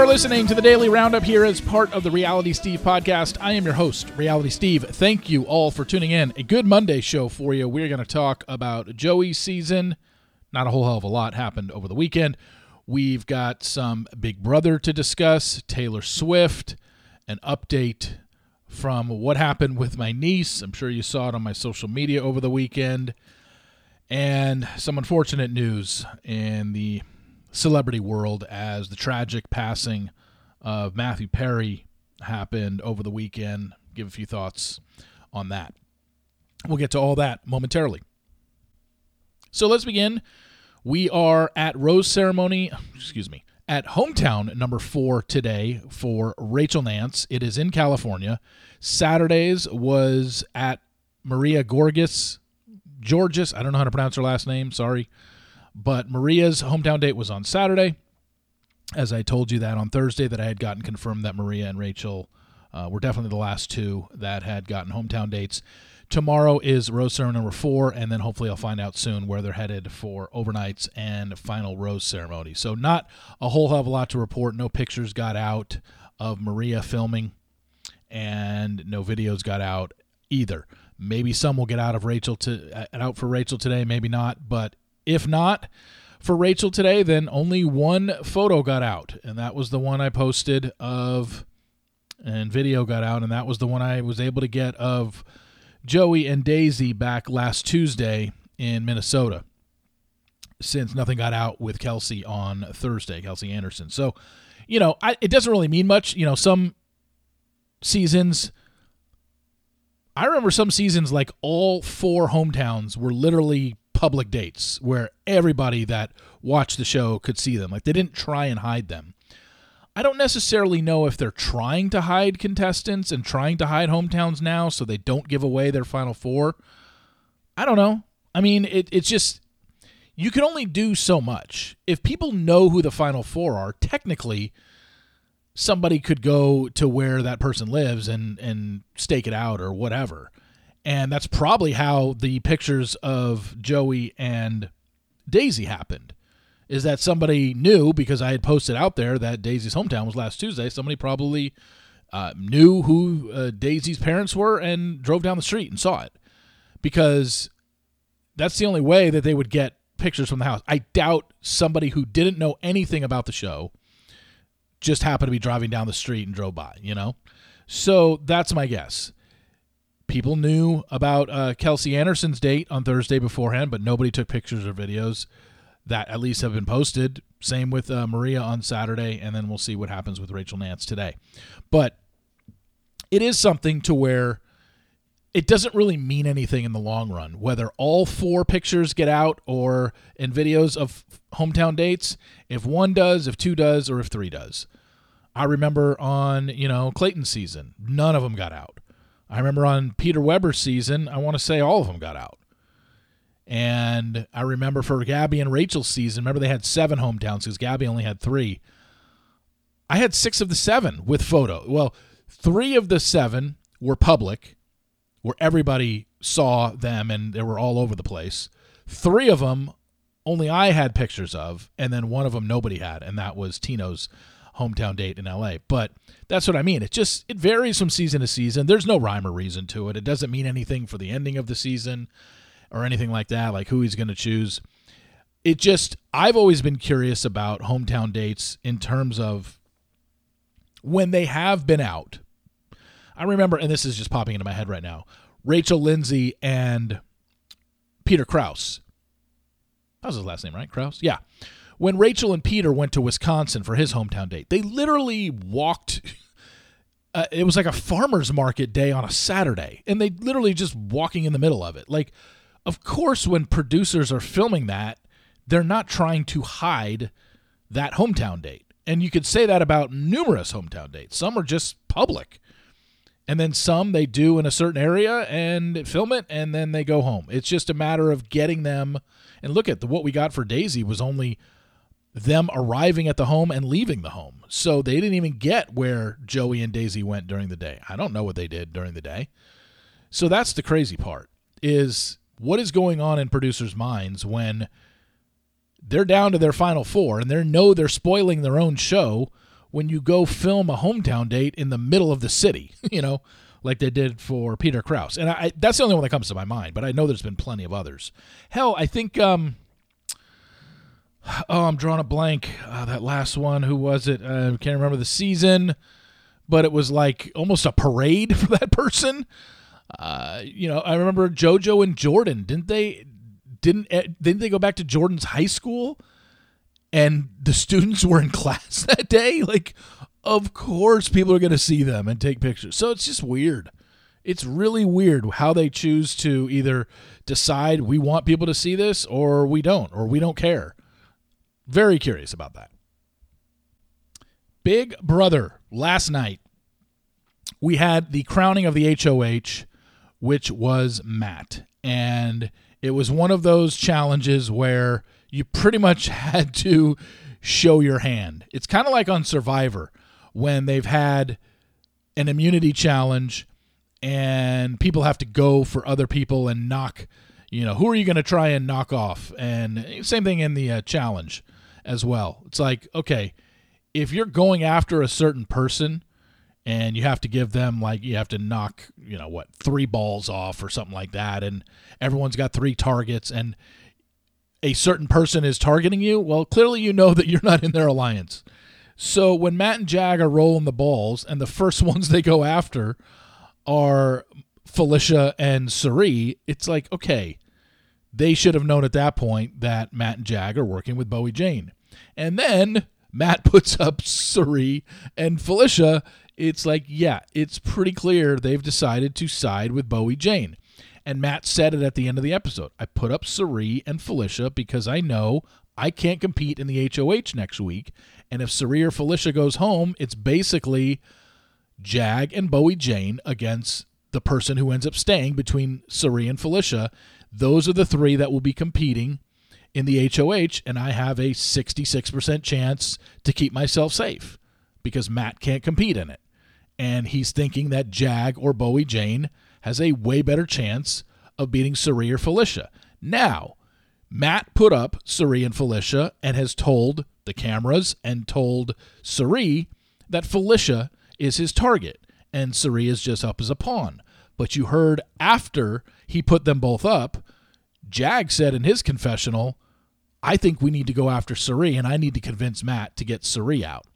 Are listening to the Daily Roundup here as part of the Reality Steve podcast. I am your host, Reality Steve. Thank you all for tuning in. A good Monday show for you. We're going to talk about Joey's season. Not a whole hell of a lot happened over the weekend. We've got some Big Brother to discuss, Taylor Swift, an update from what happened with my niece. I'm sure you saw it on my social media over the weekend. And some unfortunate news in the celebrity world as the tragic passing of Matthew Perry happened over the weekend. Give a few thoughts on that. We'll get to all that momentarily. So let's begin. We are at Rose Ceremony, excuse me, at hometown number four today for Rachel Nance. It is in California. Saturdays was at Maria Gorgas, Georges. I don't know how to pronounce her last name. Sorry. But Maria's hometown date was on Saturday. As I told you that on Thursday, that I had gotten confirmed that Maria and Rachel uh, were definitely the last two that had gotten hometown dates. Tomorrow is Rose Ceremony number four, and then hopefully I'll find out soon where they're headed for overnights and final Rose Ceremony. So, not a whole hell of a lot to report. No pictures got out of Maria filming, and no videos got out either. Maybe some will get out of Rachel to uh, out for Rachel today, maybe not. But if not for Rachel today, then only one photo got out, and that was the one I posted of, and video got out, and that was the one I was able to get of Joey and Daisy back last Tuesday in Minnesota. Since nothing got out with Kelsey on Thursday, Kelsey Anderson. So, you know, I, it doesn't really mean much. You know, some seasons I remember some seasons like all four hometowns were literally public dates where everybody that watched the show could see them. Like they didn't try and hide them. I don't necessarily know if they're trying to hide contestants and trying to hide hometowns now so they don't give away their final four. I don't know. I mean, it, it's just you can only do so much. If people know who the final four are, technically somebody could go to where that person lives and and stake it out or whatever. And that's probably how the pictures of Joey and Daisy happened. Is that somebody knew because I had posted out there that Daisy's hometown was last Tuesday. Somebody probably uh, knew who uh, Daisy's parents were and drove down the street and saw it because that's the only way that they would get pictures from the house. I doubt somebody who didn't know anything about the show just happened to be driving down the street and drove by, you know? So that's my guess. People knew about uh, Kelsey Anderson's date on Thursday beforehand, but nobody took pictures or videos that at least have been posted. Same with uh, Maria on Saturday, and then we'll see what happens with Rachel Nance today. But it is something to where it doesn't really mean anything in the long run whether all four pictures get out or in videos of hometown dates if one does if two does or if three does i remember on you know clayton's season none of them got out i remember on peter weber's season i want to say all of them got out and i remember for gabby and rachel's season remember they had seven hometowns because gabby only had three i had six of the seven with photo well three of the seven were public where everybody saw them and they were all over the place. Three of them only I had pictures of, and then one of them nobody had, and that was Tino's hometown date in LA. But that's what I mean. It just it varies from season to season. There's no rhyme or reason to it. It doesn't mean anything for the ending of the season or anything like that, like who he's going to choose. It just I've always been curious about hometown dates in terms of when they have been out I remember, and this is just popping into my head right now Rachel Lindsay and Peter Kraus. That was his last name, right? Kraus? Yeah. When Rachel and Peter went to Wisconsin for his hometown date, they literally walked. Uh, it was like a farmer's market day on a Saturday, and they literally just walking in the middle of it. Like, of course, when producers are filming that, they're not trying to hide that hometown date. And you could say that about numerous hometown dates. Some are just public and then some they do in a certain area and film it and then they go home it's just a matter of getting them and look at the, what we got for daisy was only them arriving at the home and leaving the home so they didn't even get where joey and daisy went during the day i don't know what they did during the day so that's the crazy part is what is going on in producers minds when they're down to their final four and they know they're spoiling their own show when you go film a hometown date in the middle of the city, you know, like they did for Peter Kraus. And I, that's the only one that comes to my mind, but I know there's been plenty of others. Hell, I think, um, oh, I'm drawing a blank. Uh, that last one, who was it? I can't remember the season, but it was like almost a parade for that person. Uh, you know, I remember JoJo and Jordan. Didn't they? Didn't eh, didn't they go back to Jordan's high school? And the students were in class that day. Like, of course, people are going to see them and take pictures. So it's just weird. It's really weird how they choose to either decide we want people to see this or we don't, or we don't care. Very curious about that. Big Brother last night. We had the crowning of the HOH, which was Matt. And it was one of those challenges where you pretty much had to show your hand. It's kind of like on Survivor when they've had an immunity challenge and people have to go for other people and knock, you know, who are you going to try and knock off? And same thing in the uh, challenge as well. It's like, okay, if you're going after a certain person and you have to give them like you have to knock, you know, what, 3 balls off or something like that and everyone's got 3 targets and a certain person is targeting you, well, clearly you know that you're not in their alliance. So when Matt and Jag are rolling the balls, and the first ones they go after are Felicia and Cirie, it's like, okay, they should have known at that point that Matt and Jag are working with Bowie Jane. And then Matt puts up Cirie and Felicia. It's like, yeah, it's pretty clear they've decided to side with Bowie Jane. And Matt said it at the end of the episode. I put up Cirie and Felicia because I know I can't compete in the HOH next week. And if Cirie or Felicia goes home, it's basically Jag and Bowie Jane against the person who ends up staying between Cirie and Felicia. Those are the three that will be competing in the HOH, and I have a 66% chance to keep myself safe because Matt can't compete in it. And he's thinking that Jag or Bowie Jane has a way better chance of beating Cirie or Felicia. Now, Matt put up Cirie and Felicia and has told the cameras and told Cirie that Felicia is his target and Cirie is just up as a pawn. But you heard after he put them both up, Jag said in his confessional, I think we need to go after Cirie and I need to convince Matt to get Cirie out.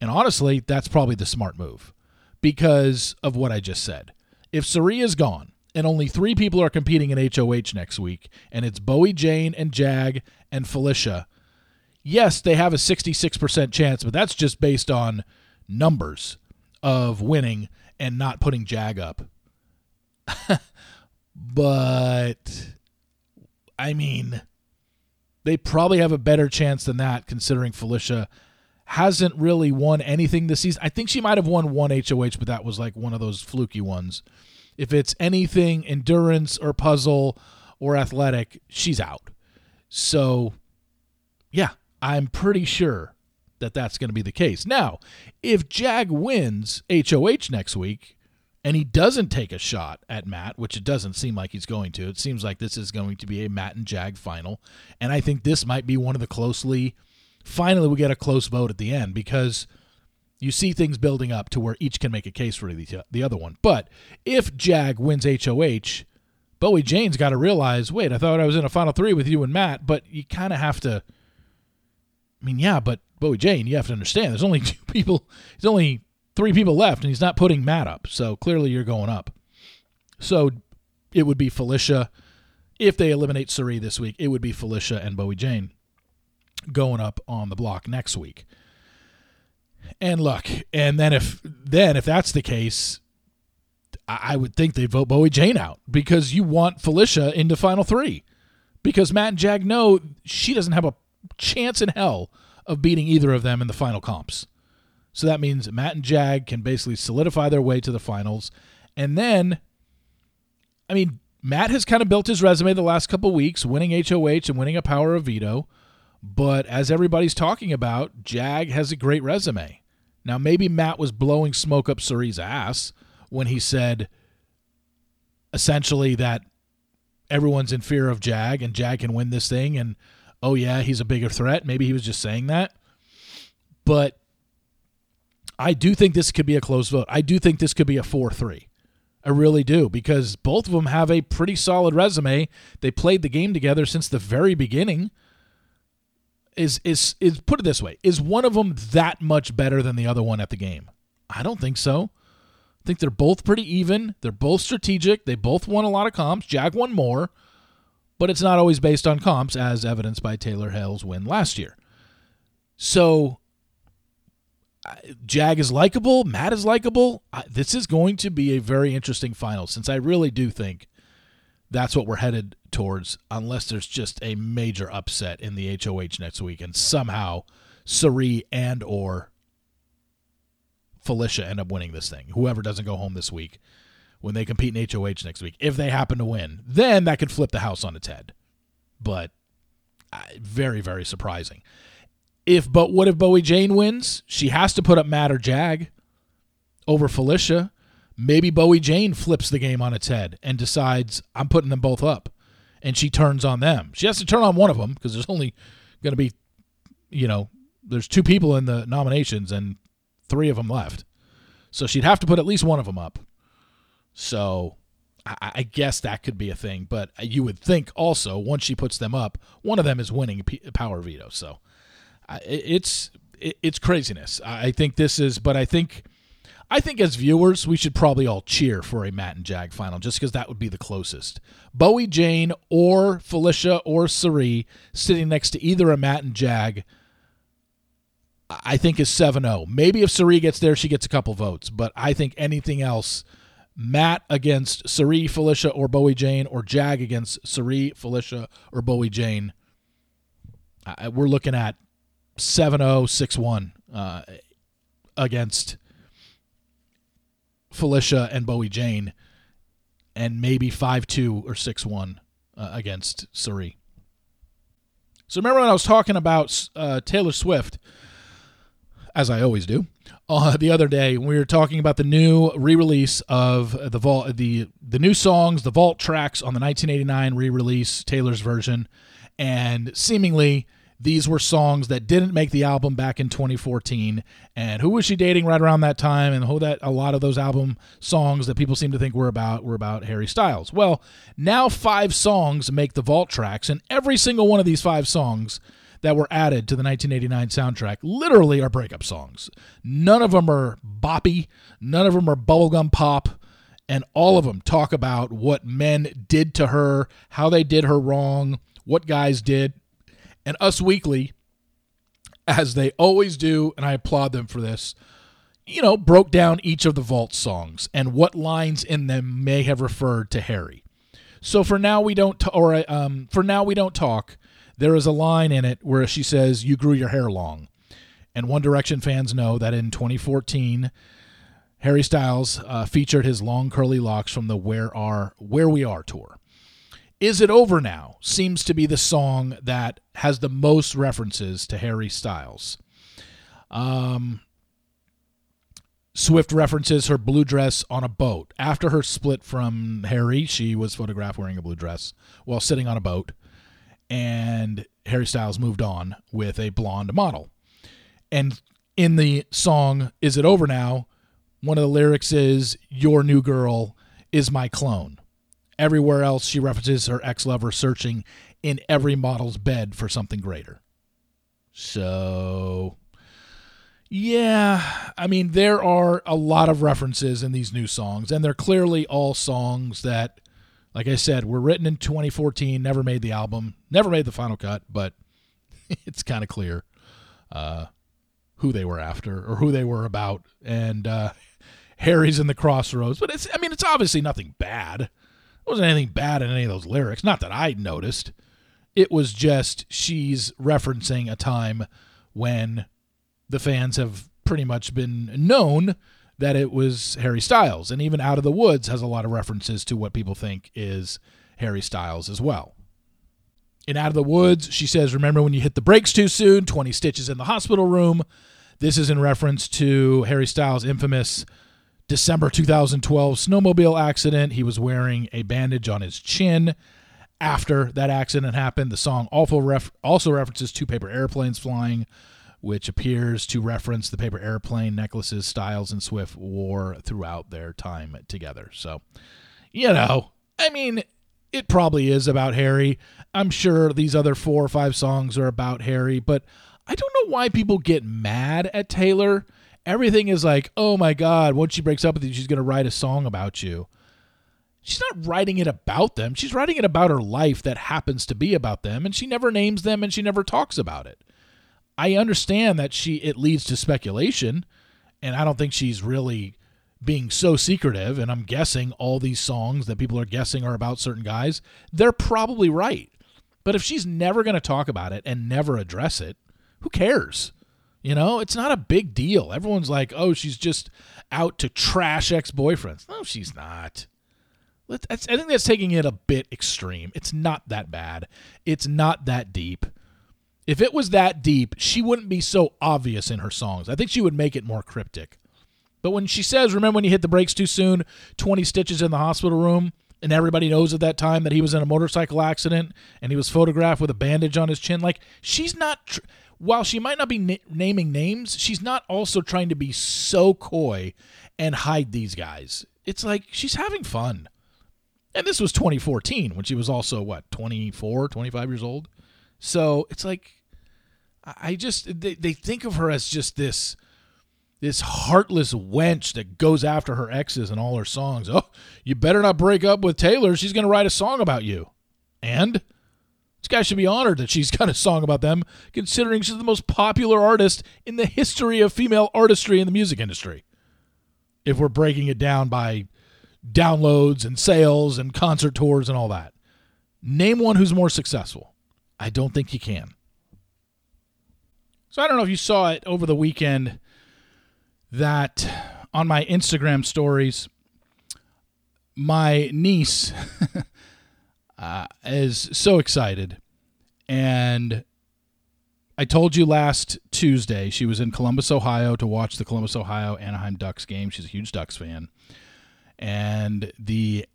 And honestly, that's probably the smart move because of what I just said. If Cirie is gone and only three people are competing in HOH next week, and it's Bowie Jane and Jag and Felicia, yes, they have a 66% chance, but that's just based on numbers of winning and not putting Jag up. but I mean, they probably have a better chance than that considering Felicia hasn't really won anything this season. I think she might have won one HOH, but that was like one of those fluky ones. If it's anything endurance or puzzle or athletic, she's out. So, yeah, I'm pretty sure that that's going to be the case. Now, if Jag wins HOH next week and he doesn't take a shot at Matt, which it doesn't seem like he's going to, it seems like this is going to be a Matt and Jag final. And I think this might be one of the closely, finally, we get a close vote at the end because you see things building up to where each can make a case for the, the other one. But if Jag wins HOH, Bowie Jane's got to realize wait, I thought I was in a final three with you and Matt, but you kind of have to I mean, yeah, but Bowie Jane, you have to understand, there's only two people, there's only three people left, and he's not putting Matt up. So clearly you're going up. So it would be Felicia. If they eliminate Cirie this week, it would be Felicia and Bowie Jane going up on the block next week. And look, and then if then if that's the case, I would think they vote Bowie Jane out because you want Felicia into final three. Because Matt and Jag know she doesn't have a chance in hell of beating either of them in the final comps. So that means Matt and Jag can basically solidify their way to the finals. And then, I mean, Matt has kind of built his resume the last couple weeks, winning HOH and winning a power of veto. But as everybody's talking about, Jag has a great resume. Now, maybe Matt was blowing smoke up Cirie's ass when he said essentially that everyone's in fear of Jag and Jag can win this thing. And oh yeah, he's a bigger threat. Maybe he was just saying that. But I do think this could be a close vote. I do think this could be a 4 3. I really do because both of them have a pretty solid resume. They played the game together since the very beginning. Is is is put it this way, is one of them that much better than the other one at the game? I don't think so. I think they're both pretty even. They're both strategic. They both won a lot of comps. Jag won more, but it's not always based on comps as evidenced by Taylor Hale's win last year. So Jag is likable. Matt is likable. This is going to be a very interesting final since I really do think that's what we're headed towards, unless there's just a major upset in the HOH next week and somehow Cirie and or Felicia end up winning this thing. Whoever doesn't go home this week when they compete in HOH next week, if they happen to win, then that could flip the house on its head. But very, very surprising. If but what if Bowie Jane wins? She has to put up Matt or Jag over Felicia. Maybe Bowie Jane flips the game on its head and decides I'm putting them both up, and she turns on them. She has to turn on one of them because there's only going to be, you know, there's two people in the nominations and three of them left, so she'd have to put at least one of them up. So I, I guess that could be a thing, but uh, you would think also once she puts them up, one of them is winning power veto. So it's it's craziness. I think this is, but I think I think as viewers we should probably all cheer for a Matt and Jag final just because that would be the closest. Bowie Jane or Felicia or Cirie sitting next to either a Matt and Jag. I think is 7-0. Maybe if Cirie gets there, she gets a couple votes. But I think anything else, Matt against Cirie, Felicia, or Bowie Jane, or Jag against Cirie, Felicia, or Bowie Jane, we're looking at 7-0, 6-1 uh, against Felicia and Bowie Jane, and maybe 5-2 or 6-1 uh, against Cirie. So remember when I was talking about uh, Taylor Swift, as I always do, uh, the other day we were talking about the new re-release of the vault, the the new songs, the vault tracks on the 1989 re-release, Taylor's version, and seemingly these were songs that didn't make the album back in 2014. And who was she dating right around that time? And who that a lot of those album songs that people seem to think were about were about Harry Styles. Well, now five songs make the vault tracks, and every single one of these five songs that were added to the 1989 soundtrack literally are breakup songs. None of them are boppy, none of them are bubblegum pop, and all of them talk about what men did to her, how they did her wrong, what guys did and Us Weekly, as they always do, and I applaud them for this, you know, broke down each of the Vault songs and what lines in them may have referred to Harry. So for now we don't, t- or um, for now we don't talk. There is a line in it where she says, "You grew your hair long," and One Direction fans know that in 2014, Harry Styles uh, featured his long curly locks from the "Where Are Where We Are" tour. Is It Over Now seems to be the song that has the most references to Harry Styles. Um, Swift references her blue dress on a boat. After her split from Harry, she was photographed wearing a blue dress while sitting on a boat. And Harry Styles moved on with a blonde model. And in the song Is It Over Now, one of the lyrics is Your new girl is my clone. Everywhere else, she references her ex lover searching in every model's bed for something greater. So, yeah, I mean, there are a lot of references in these new songs, and they're clearly all songs that, like I said, were written in 2014, never made the album, never made the final cut, but it's kind of clear uh, who they were after or who they were about. And uh, Harry's in the crossroads, but it's, I mean, it's obviously nothing bad wasn't anything bad in any of those lyrics. Not that I noticed. It was just she's referencing a time when the fans have pretty much been known that it was Harry Styles. And even Out of the Woods has a lot of references to what people think is Harry Styles as well. In Out of the Woods, she says, Remember when you hit the brakes too soon? 20 stitches in the hospital room. This is in reference to Harry Styles' infamous December 2012 snowmobile accident. He was wearing a bandage on his chin. After that accident happened, the song ref- also references two paper airplanes flying which appears to reference the paper airplane necklaces Styles and Swift wore throughout their time together. So, you know, I mean, it probably is about Harry. I'm sure these other four or five songs are about Harry, but I don't know why people get mad at Taylor. Everything is like, oh my God, once she breaks up with you, she's going to write a song about you. She's not writing it about them. She's writing it about her life that happens to be about them, and she never names them and she never talks about it. I understand that she it leads to speculation, and I don't think she's really being so secretive. And I'm guessing all these songs that people are guessing are about certain guys. They're probably right. But if she's never going to talk about it and never address it, who cares? You know, it's not a big deal. Everyone's like, oh, she's just out to trash ex boyfriends. No, she's not. I think that's taking it a bit extreme. It's not that bad. It's not that deep. If it was that deep, she wouldn't be so obvious in her songs. I think she would make it more cryptic. But when she says, remember when you hit the brakes too soon, 20 stitches in the hospital room, and everybody knows at that time that he was in a motorcycle accident and he was photographed with a bandage on his chin, like, she's not. Tr- while she might not be na- naming names, she's not also trying to be so coy and hide these guys. It's like she's having fun. And this was 2014 when she was also, what, 24, 25 years old? So it's like, I just, they, they think of her as just this this heartless wench that goes after her exes and all her songs. Oh, you better not break up with Taylor. She's going to write a song about you. And this guy should be honored that she's got a song about them, considering she's the most popular artist in the history of female artistry in the music industry. If we're breaking it down by downloads and sales and concert tours and all that. Name one who's more successful. I don't think you can. So I don't know if you saw it over the weekend that on my Instagram stories, my niece uh, is so excited. And I told you last Tuesday she was in Columbus, Ohio to watch the Columbus, Ohio Anaheim Ducks game. She's a huge Ducks fan and the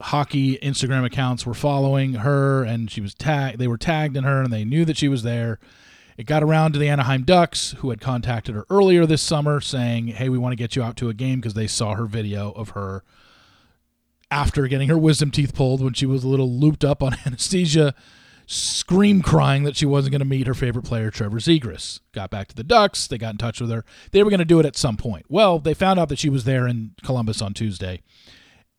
hockey Instagram accounts were following her, and she was tagged. They were tagged in her, and they knew that she was there. It got around to the Anaheim Ducks, who had contacted her earlier this summer, saying, "Hey, we want to get you out to a game because they saw her video of her after getting her wisdom teeth pulled when she was a little looped up on anesthesia." scream crying that she wasn't going to meet her favorite player, Trevor Zegras. Got back to the Ducks. They got in touch with her. They were going to do it at some point. Well, they found out that she was there in Columbus on Tuesday.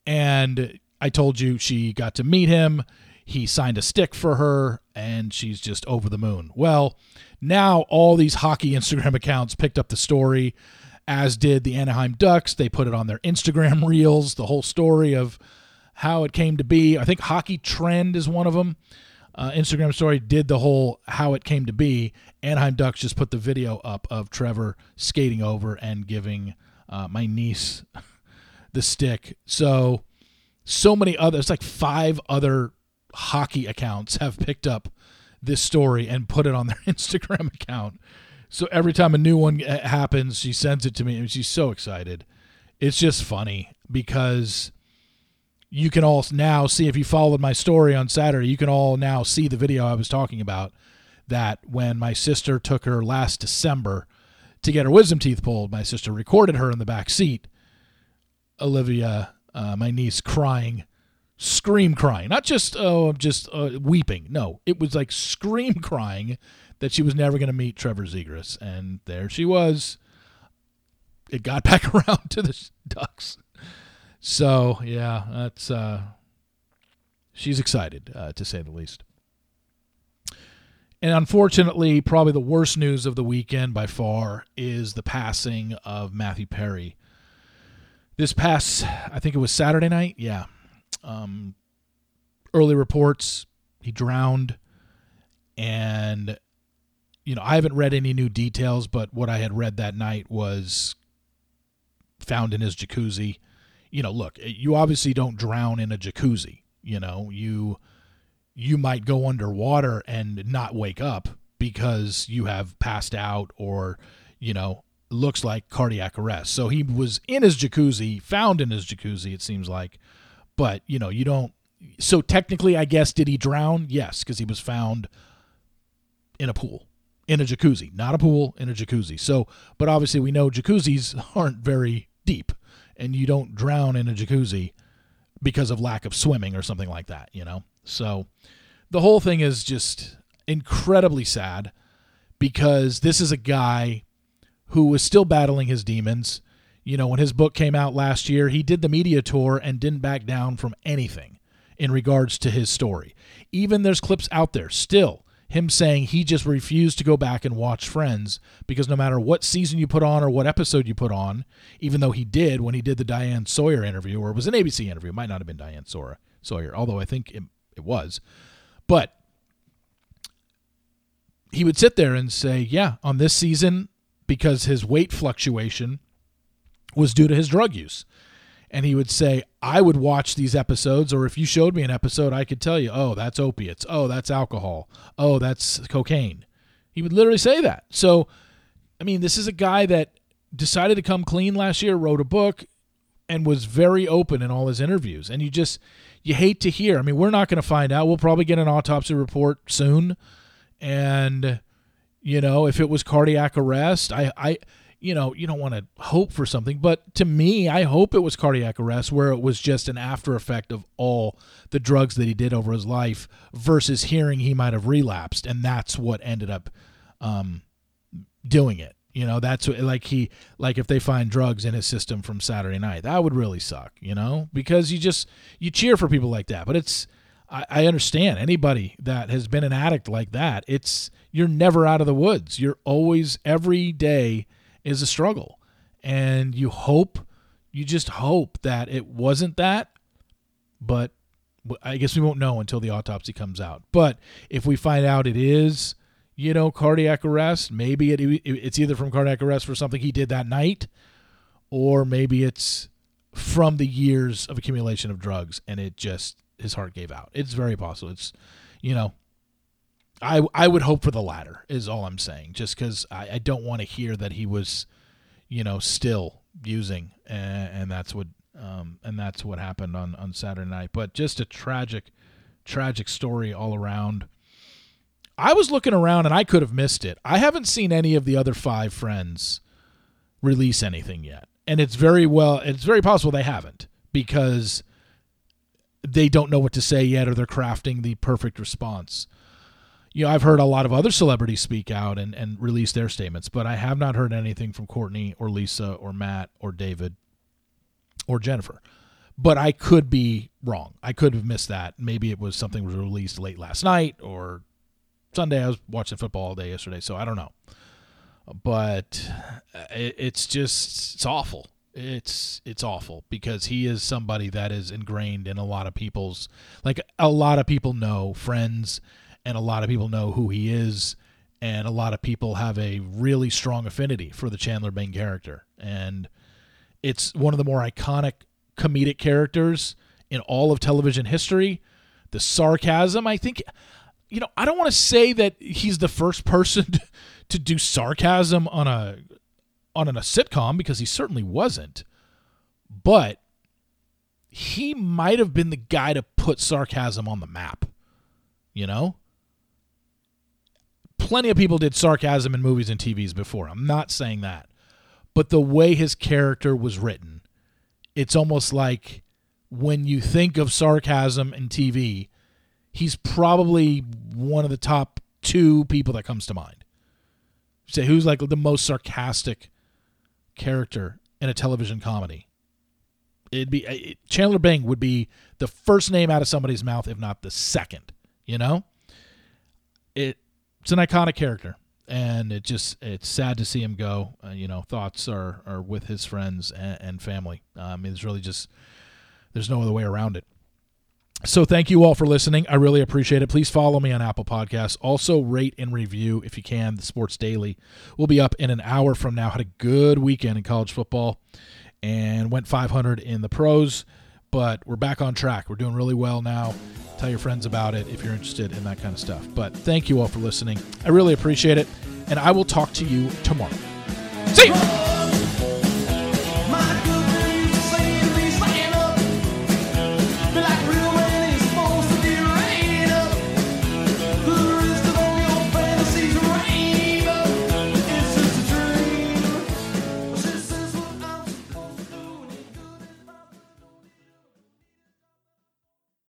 And I told you she got to meet him. He signed a stick for her, and she's just over the moon. Well, now all these hockey Instagram accounts picked up the story, as did the Anaheim Ducks. They put it on their Instagram reels, the whole story of how it came to be. I think Hockey Trend is one of them uh, Instagram story did the whole how it came to be. Anaheim Ducks just put the video up of Trevor skating over and giving uh, my niece the stick. So, so many others, like five other hockey accounts have picked up this story and put it on their Instagram account. So every time a new one uh, happens, she sends it to me and she's so excited. It's just funny because you can all now see if you followed my story on Saturday, you can all now see the video I was talking about that when my sister took her last December to get her wisdom teeth pulled, my sister recorded her in the back seat. Olivia, uh, my niece, crying, scream crying, not just oh, just uh, weeping. No, it was like scream crying that she was never going to meet Trevor Zegras, and there she was. It got back around to the Ducks. So yeah, that's uh, she's excited uh, to say the least. And unfortunately, probably the worst news of the weekend by far is the passing of Matthew Perry. This past, I think it was Saturday night. Yeah. Um, early reports, he drowned. And, you know, I haven't read any new details, but what I had read that night was found in his jacuzzi you know, look, eh, you obviously don't drown in a jacuzzi. You know, you you might go underwater and not wake up because you have passed out or, you know, looks like cardiac arrest. So he was in his jacuzzi, found in his jacuzzi, it seems like. But, you know, you don't. So technically, I guess, did he drown? Yes, because he was found in a pool. In a jacuzzi, not a pool, in a jacuzzi. So, but obviously we know jacuzzis aren't very deep and you don't drown in a jacuzzi because of lack of swimming or something like that, you know? So the whole thing is just incredibly sad because this is a guy who was still battling his demons. You know, when his book came out last year, he did the media tour and didn't back down from anything in regards to his story. Even there's clips out there still him saying he just refused to go back and watch Friends because no matter what season you put on or what episode you put on, even though he did when he did the Diane Sawyer interview, or it was an ABC interview, it might not have been Diane Sawyer, Sawyer although I think it, it was. But he would sit there and say, Yeah, on this season, because his weight fluctuation was due to his drug use and he would say, I would watch these episodes, or if you showed me an episode, I could tell you, oh, that's opiates. Oh, that's alcohol. Oh, that's cocaine. He would literally say that. So, I mean, this is a guy that decided to come clean last year, wrote a book, and was very open in all his interviews. And you just, you hate to hear. I mean, we're not going to find out. We'll probably get an autopsy report soon. And, you know, if it was cardiac arrest, I, I, you know, you don't want to hope for something, but to me, I hope it was cardiac arrest where it was just an after effect of all the drugs that he did over his life versus hearing he might have relapsed. And that's what ended up um, doing it. You know, that's what, like he, like if they find drugs in his system from Saturday night, that would really suck, you know, because you just, you cheer for people like that. But it's, I, I understand anybody that has been an addict like that, it's, you're never out of the woods. You're always, every day, is a struggle. And you hope, you just hope that it wasn't that, but I guess we won't know until the autopsy comes out. But if we find out it is, you know, cardiac arrest, maybe it, it's either from cardiac arrest for something he did that night, or maybe it's from the years of accumulation of drugs and it just his heart gave out. It's very possible. It's, you know, I I would hope for the latter is all I'm saying. Just because I, I don't want to hear that he was, you know, still using, and, and that's what um, and that's what happened on on Saturday night. But just a tragic, tragic story all around. I was looking around and I could have missed it. I haven't seen any of the other five friends release anything yet, and it's very well. It's very possible they haven't because they don't know what to say yet, or they're crafting the perfect response you know, I've heard a lot of other celebrities speak out and, and release their statements, but I have not heard anything from Courtney or Lisa or Matt or David or Jennifer. But I could be wrong. I could have missed that. Maybe it was something was released late last night or Sunday. I was watching football all day yesterday, so I don't know. But uh, it's just it's awful. It's it's awful because he is somebody that is ingrained in a lot of people's like a lot of people know friends and a lot of people know who he is and a lot of people have a really strong affinity for the Chandler Bing character. And it's one of the more iconic comedic characters in all of television history. The sarcasm i think you know i don't want to say that he's the first person to do sarcasm on a on a sitcom because he certainly wasn't but he might have been the guy to put sarcasm on the map you know plenty of people did sarcasm in movies and TVs before. I'm not saying that. But the way his character was written, it's almost like when you think of sarcasm in TV, he's probably one of the top two people that comes to mind. Say who's like the most sarcastic character in a television comedy? It'd be uh, it, Chandler Bing would be the first name out of somebody's mouth, if not the second. You know, it it's an iconic character, and it just it's sad to see him go. Uh, you know, thoughts are are with his friends and, and family. Um, it's really just there's no other way around it. So thank you all for listening. I really appreciate it. Please follow me on Apple Podcasts. Also rate and review if you can. The Sports Daily will be up in an hour from now. Had a good weekend in college football and went 500 in the pros, but we're back on track. We're doing really well now. Tell your friends about it if you're interested in that kind of stuff. But thank you all for listening. I really appreciate it. And I will talk to you tomorrow. See you.